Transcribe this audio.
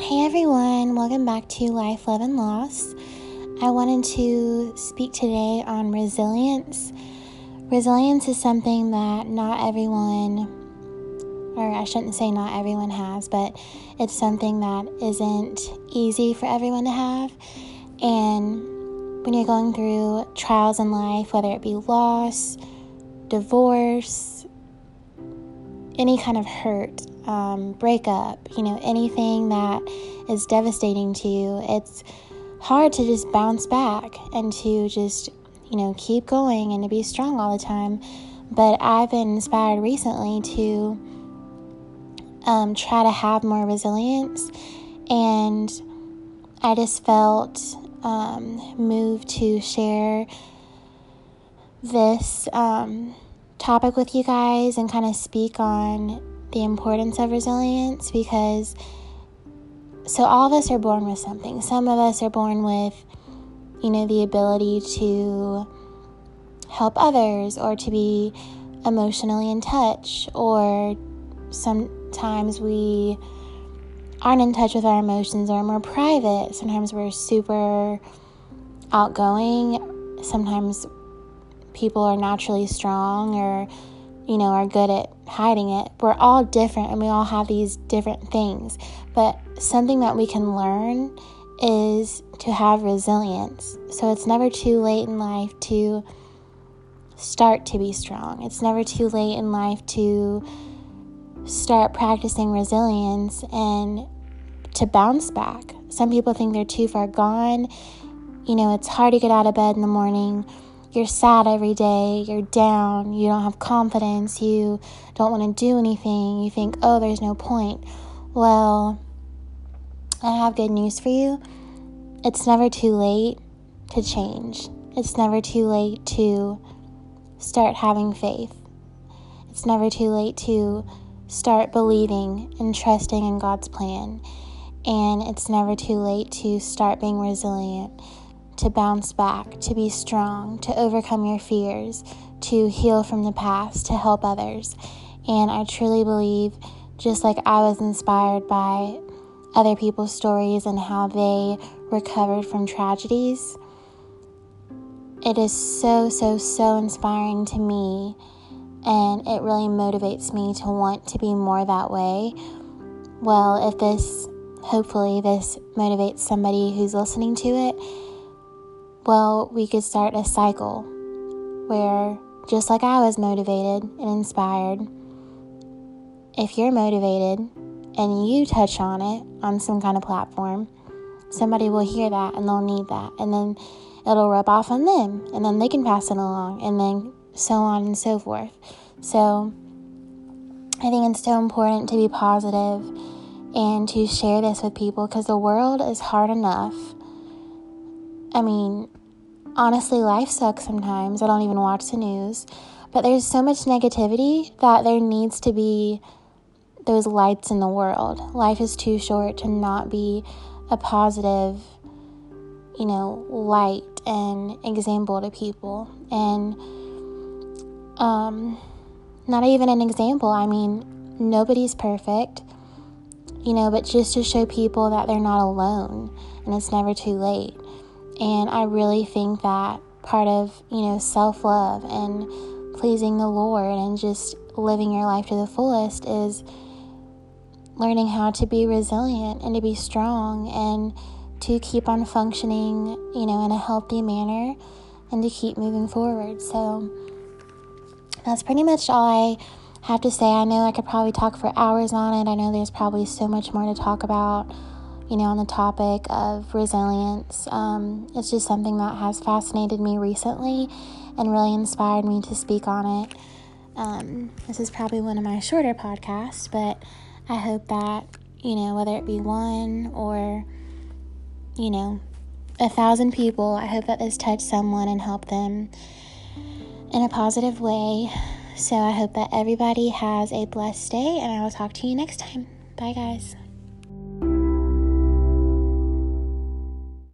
Hey everyone, welcome back to Life, Love, and Loss. I wanted to speak today on resilience. Resilience is something that not everyone, or I shouldn't say not everyone has, but it's something that isn't easy for everyone to have. And when you're going through trials in life, whether it be loss, divorce, any kind of hurt, um, breakup, you know, anything that is devastating to you, it's hard to just bounce back and to just, you know, keep going and to be strong all the time. But I've been inspired recently to um, try to have more resilience, and I just felt um, moved to share this um, topic with you guys and kind of speak on the importance of resilience because so all of us are born with something. Some of us are born with, you know, the ability to help others or to be emotionally in touch, or sometimes we aren't in touch with our emotions or more private. Sometimes we're super outgoing. Sometimes people are naturally strong or, you know, are good at hiding it. We're all different and we all have these different things. But something that we can learn is to have resilience. So it's never too late in life to start to be strong. It's never too late in life to start practicing resilience and to bounce back. Some people think they're too far gone. You know, it's hard to get out of bed in the morning you're sad every day, you're down, you don't have confidence, you don't want to do anything, you think, oh, there's no point. Well, I have good news for you. It's never too late to change, it's never too late to start having faith. It's never too late to start believing and trusting in God's plan. And it's never too late to start being resilient to bounce back, to be strong, to overcome your fears, to heal from the past, to help others. And I truly believe, just like I was inspired by other people's stories and how they recovered from tragedies, it is so, so, so inspiring to me. And it really motivates me to want to be more that way. Well, if this, hopefully, this motivates somebody who's listening to it well, we could start a cycle where, just like I was motivated and inspired, if you're motivated and you touch on it on some kind of platform, somebody will hear that and they'll need that. And then it'll rub off on them and then they can pass it along and then so on and so forth. So I think it's so important to be positive and to share this with people because the world is hard enough I mean, honestly, life sucks sometimes. I don't even watch the news. But there's so much negativity that there needs to be those lights in the world. Life is too short to not be a positive, you know, light and example to people. And um, not even an example. I mean, nobody's perfect, you know, but just to show people that they're not alone and it's never too late. And I really think that part of, you know, self love and pleasing the Lord and just living your life to the fullest is learning how to be resilient and to be strong and to keep on functioning, you know, in a healthy manner and to keep moving forward. So that's pretty much all I have to say. I know I could probably talk for hours on it. I know there's probably so much more to talk about you know, on the topic of resilience. Um, it's just something that has fascinated me recently and really inspired me to speak on it. Um, this is probably one of my shorter podcasts, but I hope that, you know, whether it be one or, you know, a thousand people, I hope that this touched someone and helped them in a positive way. So I hope that everybody has a blessed day, and I will talk to you next time. Bye, guys.